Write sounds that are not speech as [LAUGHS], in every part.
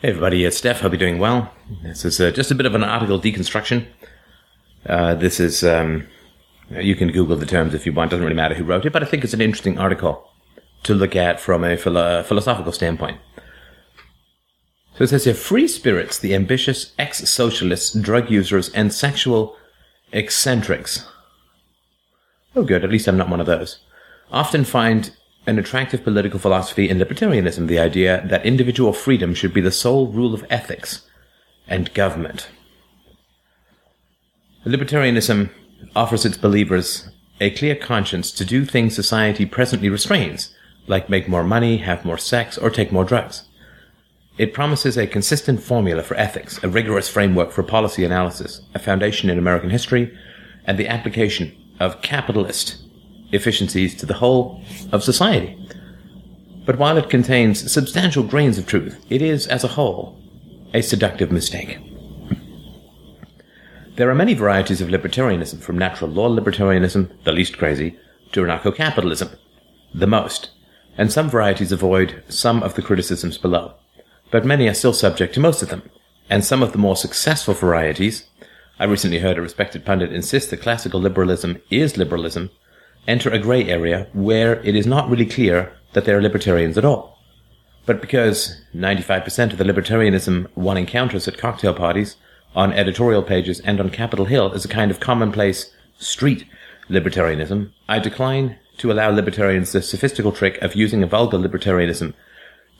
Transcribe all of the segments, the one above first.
Hey everybody, it's Steph. Hope you're doing well. This is uh, just a bit of an article deconstruction. Uh, this is, um, you can Google the terms if you want, doesn't really matter who wrote it, but I think it's an interesting article to look at from a philo- philosophical standpoint. So it says here, free spirits, the ambitious ex-socialists, drug users, and sexual eccentrics. Oh good, at least I'm not one of those. Often find an attractive political philosophy in libertarianism, the idea that individual freedom should be the sole rule of ethics and government. Libertarianism offers its believers a clear conscience to do things society presently restrains, like make more money, have more sex, or take more drugs. It promises a consistent formula for ethics, a rigorous framework for policy analysis, a foundation in American history, and the application of capitalist efficiencies to the whole of society. But while it contains substantial grains of truth, it is, as a whole, a seductive mistake. There are many varieties of libertarianism, from natural law libertarianism, the least crazy, to anarcho capitalism, the most, and some varieties avoid some of the criticisms below. But many are still subject to most of them, and some of the more successful varieties, I recently heard a respected pundit insist that classical liberalism is liberalism, enter a gray area where it is not really clear that they are libertarians at all. But because 95% of the libertarianism one encounters at cocktail parties, on editorial pages, and on Capitol Hill is a kind of commonplace street libertarianism, I decline to allow libertarians the sophistical trick of using a vulgar libertarianism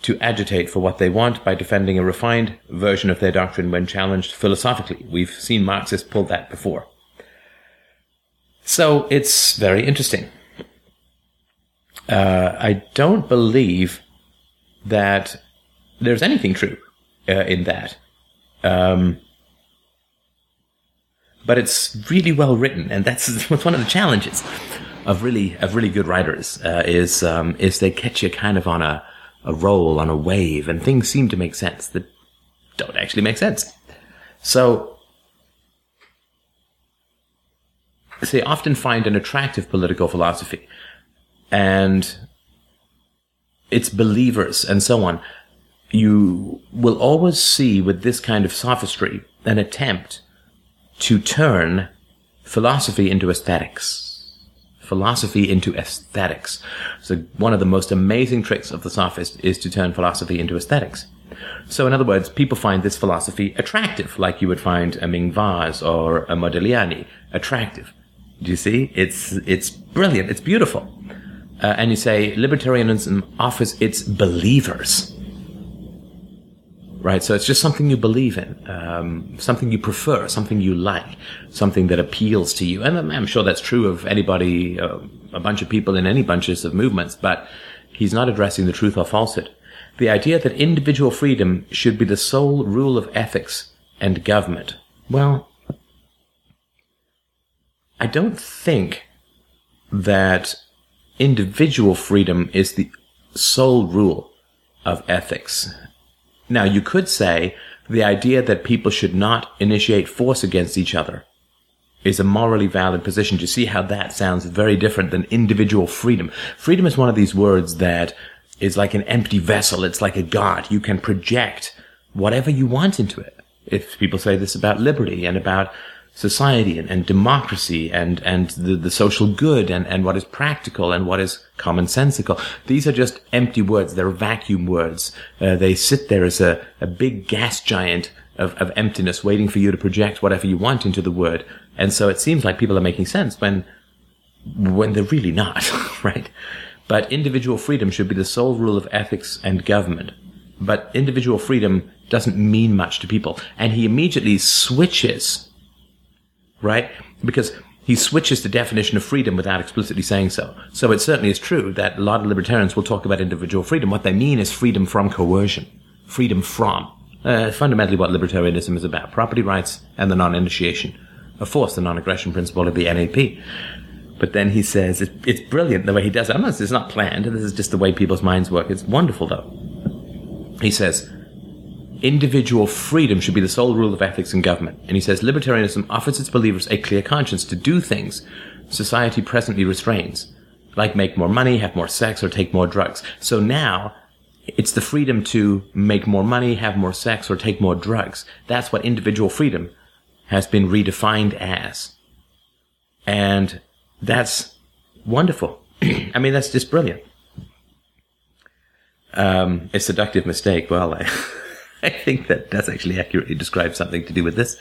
to agitate for what they want by defending a refined version of their doctrine when challenged philosophically. We've seen Marxists pull that before. So it's very interesting. Uh, I don't believe that there's anything true uh, in that. Um, but it's really well written, and that's [LAUGHS] one of the challenges of really of really good writers uh, is um, is they catch you kind of on a a roll on a wave, and things seem to make sense that don't actually make sense. So they often find an attractive political philosophy and its believers and so on. You will always see with this kind of sophistry an attempt to turn philosophy into aesthetics. Philosophy into aesthetics. So one of the most amazing tricks of the sophist is to turn philosophy into aesthetics. So in other words, people find this philosophy attractive, like you would find a Ming vase or a Modigliani attractive. Do you see? It's, it's brilliant. It's beautiful. Uh, and you say libertarianism offers its believers. Right? So it's just something you believe in, um, something you prefer, something you like, something that appeals to you. And I'm sure that's true of anybody, uh, a bunch of people in any bunches of movements, but he's not addressing the truth or falsehood. The idea that individual freedom should be the sole rule of ethics and government. Well, I don't think that individual freedom is the sole rule of ethics. Now, you could say the idea that people should not initiate force against each other is a morally valid position. Do you see how that sounds very different than individual freedom? Freedom is one of these words that is like an empty vessel. It's like a god. You can project whatever you want into it. If people say this about liberty and about society and, and democracy and, and the, the social good and, and what is practical and what is commonsensical. These are just empty words. They're vacuum words. Uh, they sit there as a, a big gas giant of, of emptiness waiting for you to project whatever you want into the word. And so it seems like people are making sense when, when they're really not, [LAUGHS] right? But individual freedom should be the sole rule of ethics and government. But individual freedom doesn't mean much to people. And he immediately switches right? Because he switches the definition of freedom without explicitly saying so. So it certainly is true that a lot of libertarians will talk about individual freedom. What they mean is freedom from coercion, freedom from. Uh, fundamentally, what libertarianism is about property rights and the non initiation of force, the non aggression principle of the NAP. But then he says it, it's brilliant the way he does it. Unless it's not planned, this is just the way people's minds work. It's wonderful, though. He says, individual freedom should be the sole rule of ethics in government. And he says libertarianism offers its believers a clear conscience to do things society presently restrains, like make more money, have more sex, or take more drugs. So now It's the freedom to make more money, have more sex, or take more drugs. That's what individual freedom has been redefined as. And that's wonderful. [CLEARS THROAT] I mean, that's just brilliant. Um, a seductive mistake. Well, I, [LAUGHS] I think that that's actually accurately describes something to do with this.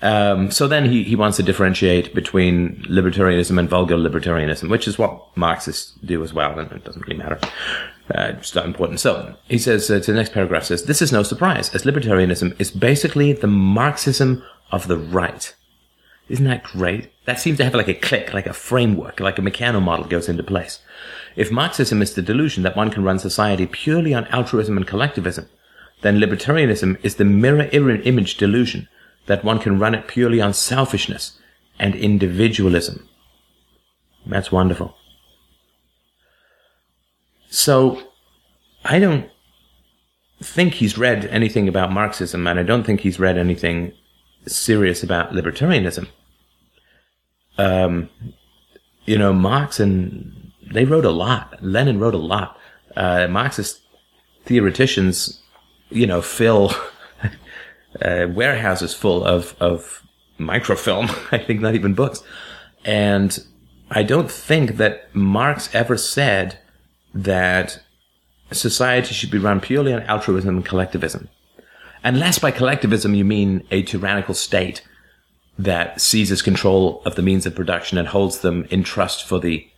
Um, so then he, he wants to differentiate between libertarianism and vulgar libertarianism, which is what Marxists do as well, and it doesn't really matter. Uh, it's not important. So he says uh, to the next paragraph says, "This is no surprise, as libertarianism is basically the Marxism of the right." Isn't that great? That seems to have like a click, like a framework, like a Meccano model goes into place. If Marxism is the delusion that one can run society purely on altruism and collectivism, then libertarianism is the mirror image delusion that one can run it purely on selfishness and individualism. That's wonderful. So, I don't think he's read anything about Marxism, and I don't think he's read anything serious about libertarianism. Um, you know, Marx and they wrote a lot. Lenin wrote a lot. Uh, Marxist theoreticians, you know, fill [LAUGHS] uh, warehouses full of, of microfilm. [LAUGHS] I think not even books. And I don't think that Marx ever said that society should be run purely on altruism and collectivism. Unless by collectivism you mean a tyrannical state that seizes control of the means of production and holds them in trust for the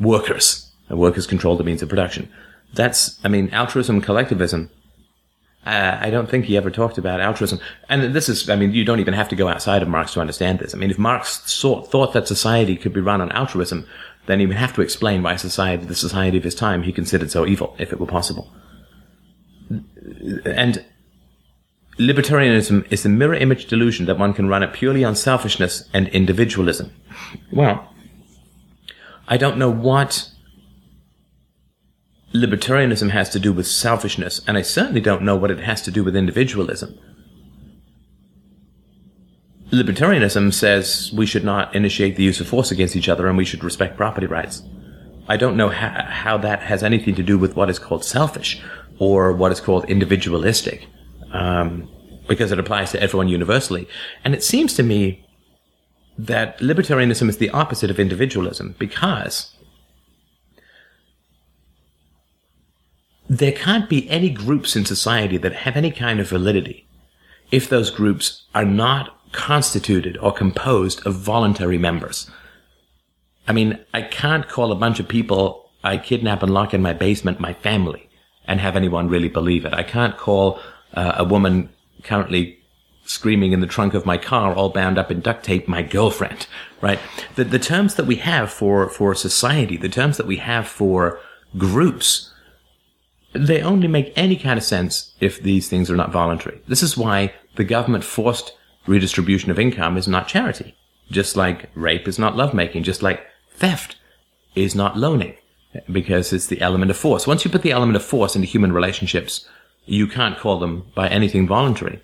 workers. The workers control the means of production. That's, I mean, altruism, and collectivism uh, I don't think he ever talked about altruism. And this is, I mean, you don't even have to go outside of Marx to understand this. I mean, if Marx thought, thought that society could be run on altruism, then he would have to explain why society, the society of his time, he considered so evil, if it were possible. And libertarianism is the mirror image delusion that one can run it purely on selfishness and individualism. Well, I don't know what libertarianism has to do with selfishness, and I certainly don't know what it has to do with individualism. Libertarianism says we should not initiate the use of force against each other and we should respect property rights. I don't know how, how that has anything to do with what is called selfish or what is called individualistic, um, because it applies to everyone universally. And it seems to me that libertarianism is the opposite of individualism because there can't be any groups in society that have any kind of validity if those groups are not constituted or composed of voluntary members. I mean, I can't call a bunch of people I kidnap and lock in my basement my family and have anyone really believe it. I can't call uh, a woman currently screaming in the trunk of my car all bound up in duct tape my girlfriend, [LAUGHS] right? The, the terms that we have for, for society, the terms that we have for groups they only make any kind of sense if these things are not voluntary. This is why the government forced redistribution of income is not charity. Just like rape is not lovemaking, just like theft is not loaning, because it's the element of force. Once you put the element of force into human relationships, you can't call them by anything voluntary.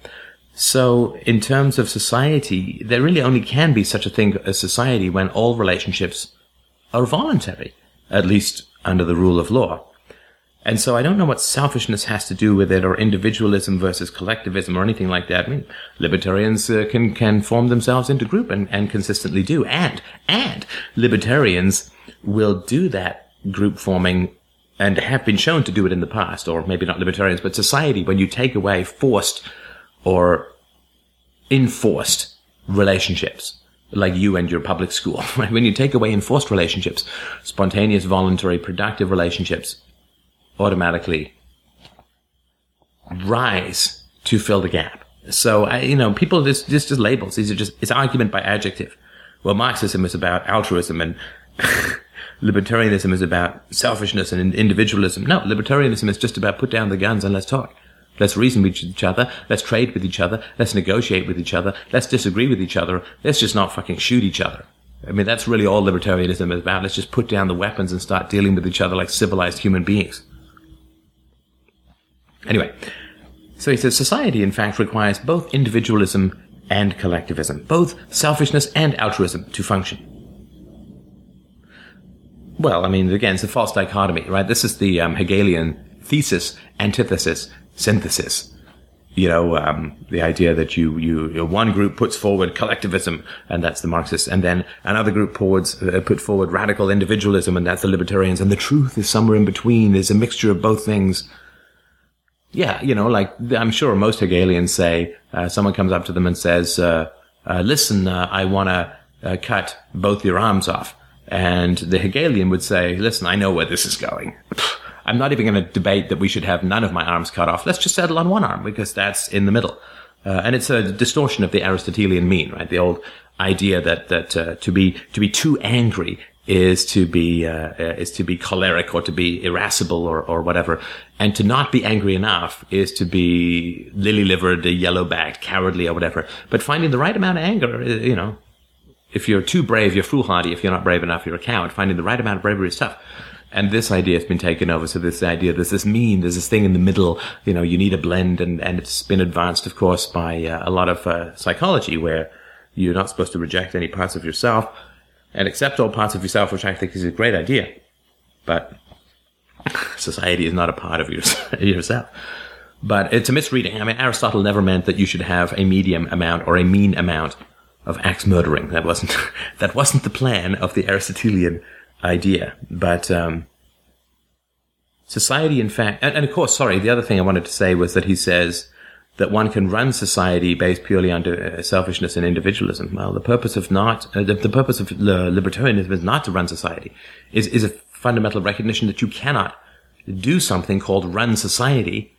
So, in terms of society, there really only can be such a thing as society when all relationships are voluntary, at least under the rule of law. And so I don't know what selfishness has to do with it or individualism versus collectivism or anything like that. I mean, libertarians uh, can, can form themselves into group and, and consistently do. And, and libertarians will do that group forming and have been shown to do it in the past, or maybe not libertarians, but society, when you take away forced or enforced relationships, like you and your public school, right? [LAUGHS] When you take away enforced relationships, spontaneous, voluntary, productive relationships, automatically rise to fill the gap. So, you know, people this, just, just labels. These are just, it's argument by adjective. Well, Marxism is about altruism and [LAUGHS] libertarianism is about selfishness and individualism. No, libertarianism is just about put down the guns and let's talk. Let's reason with each other. Let's trade with each other. Let's negotiate with each other. Let's disagree with each other. Let's just not fucking shoot each other. I mean, that's really all libertarianism is about. Let's just put down the weapons and start dealing with each other like civilized human beings. Anyway, so he says society, in fact, requires both individualism and collectivism, both selfishness and altruism to function. well, I mean, again, it's a false dichotomy, right? This is the um, Hegelian thesis, antithesis, synthesis. You know, um, the idea that you, you, you know, one group puts forward collectivism, and that's the Marxists, and then another group forwards, uh, put forward radical individualism, and that's the libertarians, and the truth is somewhere in between. There's a mixture of both things. Yeah, you know, like I'm sure most Hegelians say, uh, someone comes up to them and says, uh, uh "Listen, uh, I want to uh, cut both your arms off," and the Hegelian would say, "Listen, I know where this is going." [SIGHS] I'm not even going to debate that we should have none of my arms cut off. Let's just settle on one arm because that's in the middle. Uh, and it's a distortion of the Aristotelian mean, right? The old idea that that to be to be too angry is to be uh is to be choleric or to be irascible or or whatever, and to not be angry enough is to be lily livered, yellow backed, cowardly or whatever. But finding the right amount of anger, uh, you know, if you're too brave, you're foolhardy. If you're not brave enough, you're a coward. Finding the right amount of bravery is tough and this idea has been taken over. So this idea, there's this mean, there's this thing in the middle. You know, you need a blend, and and it's been advanced, of course, by uh, a lot of uh, psychology, where you're not supposed to reject any parts of yourself and accept all parts of yourself, which I think is a great idea. But society is not a part of [LAUGHS] yourself. But it's a misreading. I mean, Aristotle never meant that you should have a medium amount or a mean amount of axe murdering. That wasn't [LAUGHS] that wasn't the plan of the Aristotelian idea. But um, society, in fact, and, and, of course, sorry, the other thing I wanted to say was that he says that one can run society based purely on uh, selfishness and individualism. Well, the purpose of not uh, the, the, purpose of libertarianism is not to run society. is is a fundamental recognition that you cannot do something called run society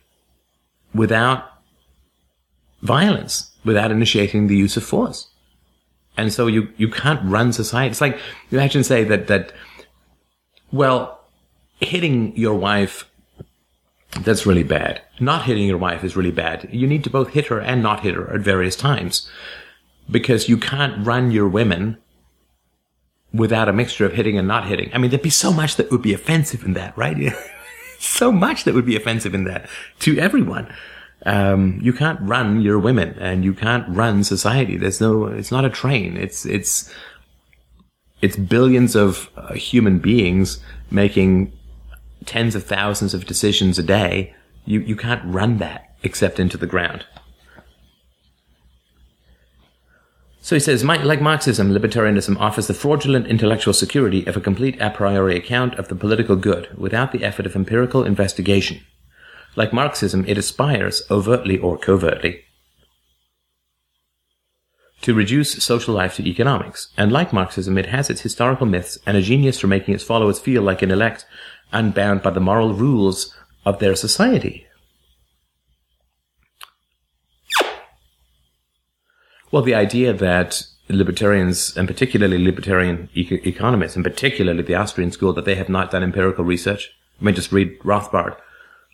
without violence, without initiating the use of force. And so you, you can't run society. It's like, imagine say that, that well, hitting your wife, that's really bad. Not hitting your wife is really bad. You need to both hit her and not hit her at various times because you can't run your women without a mixture of hitting and not hitting. I mean, there'd be so much that would be offensive in that, right? [LAUGHS] so much that would be offensive in that to everyone. Um, you can't run your women and you can't run society. There's no, it's not a train. It's, it's, it's billions of uh, human beings making tens of thousands of decisions a day. You, you can't run that except into the ground. So he says, like Marxism, libertarianism offers the fraudulent intellectual security of a complete a priori account of the political good without the effort of empirical investigation. Like Marxism, it aspires, overtly or covertly, to reduce social life to economics. And like Marxism, it has its historical myths and a genius for making its followers feel like an elect, unbound by the moral rules of their society. Well, the idea that libertarians, and particularly libertarian economists, and particularly the Austrian school, that they have not done empirical research. I mean, just read Rothbard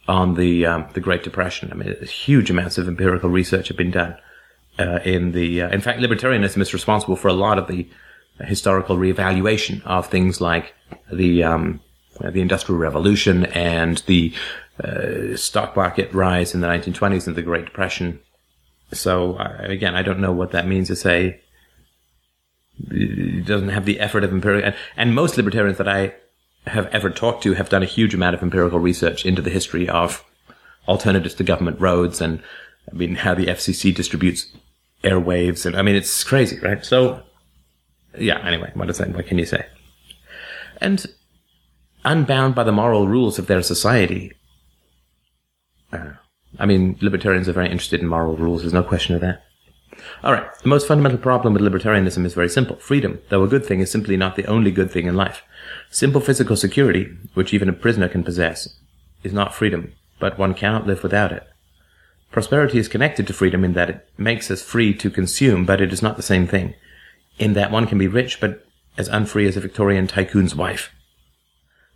on the um, the Great Depression. I mean, huge amounts of empirical research have been done uh, in the, uh, in fact, libertarianism is responsible for a lot of the historical reevaluation of things like the, um, the Industrial Revolution and the uh, stock market rise in the 1920s and the Great Depression. So again, I don't know what that means to say it doesn't have the effort of empirical, and, and most libertarians that I have ever talked to have done a huge amount of empirical research into the history of alternatives to government roads and I mean how the FCC distributes airwaves, and I mean it's crazy, right? So, yeah. Anyway, what is that? What can you say? And unbound by the moral rules of their society. Uh, I mean, libertarians are very interested in moral rules. There's no question of that. All right. The most fundamental problem with libertarianism is very simple. Freedom, though a good thing, is simply not the only good thing in life. Simple physical security, which even a prisoner can possess, is not freedom, but one cannot live without it. Prosperity is connected to freedom in that it makes us free to consume, but it is not the same thing. In that one can be rich, but as unfree as a Victorian tycoon's wife.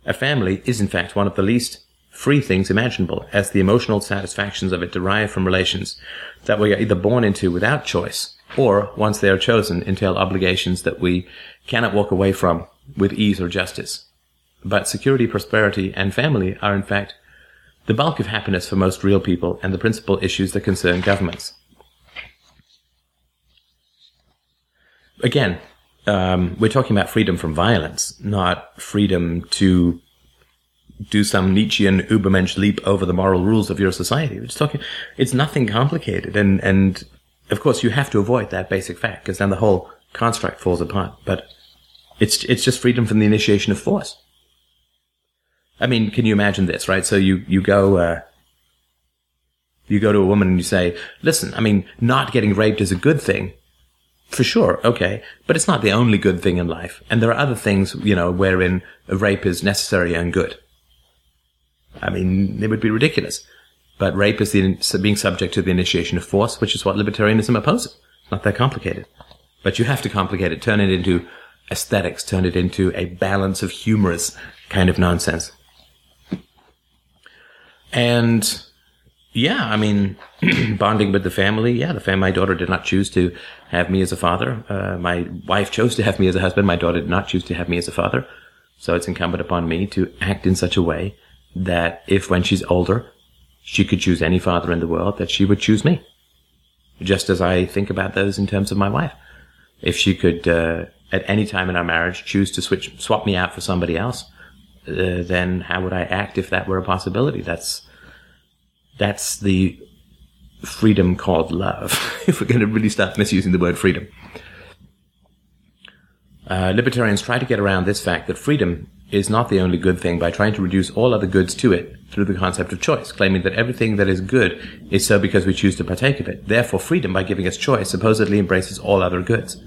A family is in fact one of the least free things imaginable, as the emotional satisfactions of it derive from relations that we are either born into without choice, or, once they are chosen, entail obligations that we cannot walk away from with ease or justice. But security, prosperity, and family are in fact the bulk of happiness for most real people, and the principal issues that concern governments. Again, um, we're talking about freedom from violence, not freedom to do some Nietzschean Übermensch leap over the moral rules of your society. Just talking, it's nothing complicated. And, and of course you have to avoid that basic fact because then the whole construct falls apart. But it's, it's just freedom from the initiation of force. I mean, can you imagine this, right? So you, you go, uh, you go to a woman and you say, listen, I mean, not getting raped is a good thing. For sure, okay. But it's not the only good thing in life. And there are other things, you know, wherein rape is necessary and good. I mean, it would be ridiculous. But rape is the, being subject to the initiation of force, which is what libertarianism opposes. Not that complicated. But you have to complicate it, turn it into aesthetics, turn it into a balance of humorous kind of nonsense. And yeah, I mean, [CLEARS THROAT] bonding with the family. Yeah, the family. My daughter did not choose to have me as a father. Uh, my wife chose to have me as a husband. My daughter did not choose to have me as a father. So it's incumbent upon me to act in such a way that if when she's older, she could choose any father in the world, that she would choose me. Just as I think about those in terms of my wife. If she could, uh, at any time in our marriage, choose to switch, swap me out for somebody else, uh, then how would I act if that were a possibility? That's, that's the freedom called love, [LAUGHS] if we're going to really start misusing the word freedom. Uh, libertarians try to get around this fact that freedom is not the only good thing by trying to reduce all other goods to it through the concept of choice, claiming that everything that is good is so because we choose to partake of it. Therefore, freedom, by giving us choice, supposedly embraces all other goods.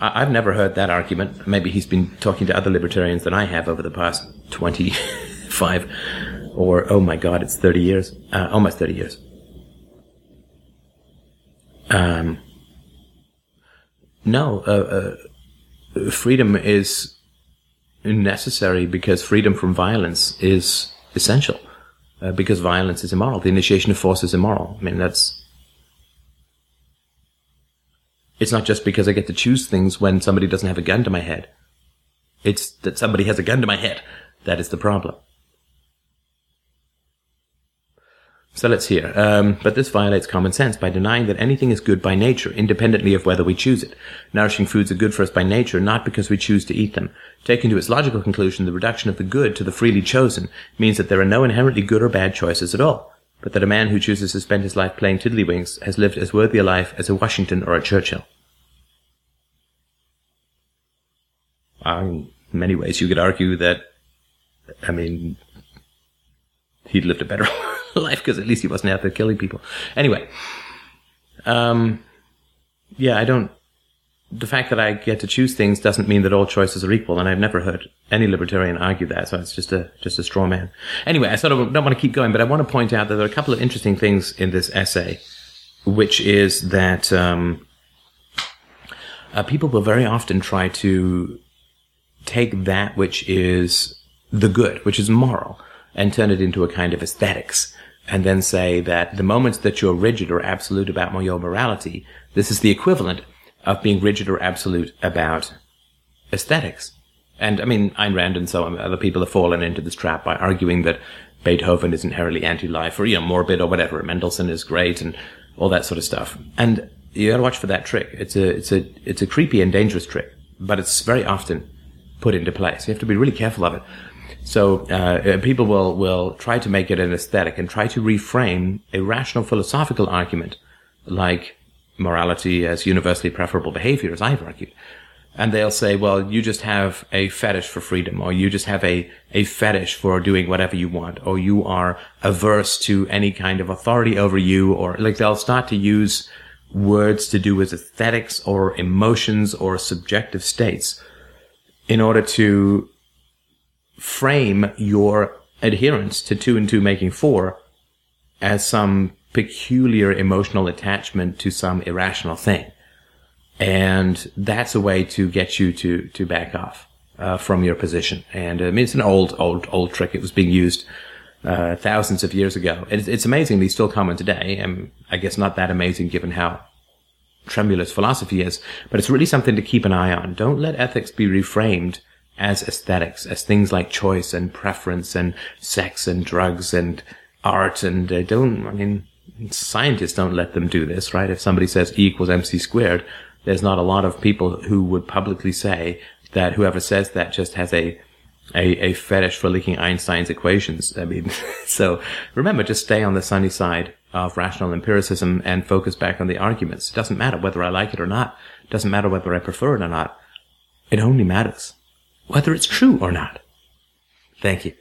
I- have never heard that argument. Maybe he's been talking to other libertarians than I have over the past 25 or oh my god, it's 30 years, uh, almost 30 years. Um, no, uh, uh, freedom is necessary because freedom from violence is essential. Uh, because violence is immoral. The initiation of force is immoral. I mean, that's. It's not just because I get to choose things when somebody doesn't have a gun to my head. It's that somebody has a gun to my head. That is the problem. So let's hear. Um, but this violates common sense by denying that anything is good by nature, independently of whether we choose it. Nourishing foods are good for us by nature, not because we choose to eat them. Taken to its logical conclusion, the reduction of the good to the freely chosen means that there are no inherently good or bad choices at all, but that a man who chooses to spend his life playing tiddlywinks has lived as worthy a life as a Washington or a Churchill. in many ways, you could argue that, I mean, he'd lived a better [LAUGHS] life [LAUGHS] because at least he wasn't out there killing people. Anyway, um, yeah, I don't. The fact that I get to choose things doesn't mean that all choices are equal, and I've never heard any libertarian argue that. So it's just a just a straw man. Anyway, I sort of don't want to keep going, but I want to point out that there are a couple of interesting things in this essay, which is that um, uh, people will very often try to take that which is the good, which is moral, and turn it into a kind of aesthetics and then say that the moments that you're rigid or absolute about your morality, this is the equivalent of being rigid or absolute about aesthetics. And I mean, Ayn Rand and so on, other people have fallen into this trap by arguing that Beethoven is inherently anti-life or, you know, morbid or whatever. Mendelssohn is great and all that sort of stuff. And you gotta watch for that trick. It's a, it's a, it's a creepy and dangerous trick, but it's very often put into place. You have to be really careful of it. So uh, people will will try to make it an aesthetic and try to reframe a rational philosophical argument like morality as universally preferable behavior, as I've argued. And they'll say, well, you just have a fetish for freedom, or you just have a, a fetish for doing whatever you want, or you are averse to any kind of authority over you, or like they'll start to use words to do with aesthetics or emotions or subjective states in order to frame your adherence to two and two making four as some peculiar emotional attachment to some irrational thing. And that's a way to get you to, to back off uh, from your position. And I mean, it's an old, old, old trick. It was being used uh, thousands of years ago. It's, it's amazingly still common today. And I guess not that amazing given how tremulous philosophy is, but it's really something to keep an eye on. Don't let ethics be reframed as aesthetics, as things like choice and preference and sex and drugs and art. And they don't, I mean, scientists don't let them do this, right? If somebody says E equals MC squared, there's not a lot of people who would publicly say that whoever says that just has a a, a fetish for leaking Einstein's equations. I mean, [LAUGHS] so remember, just stay on the sunny side of rational empiricism and focus back on the arguments. It doesn't matter whether I like it or not. It doesn't matter whether I prefer it or not. It only matters whether it's true or not. Thank you.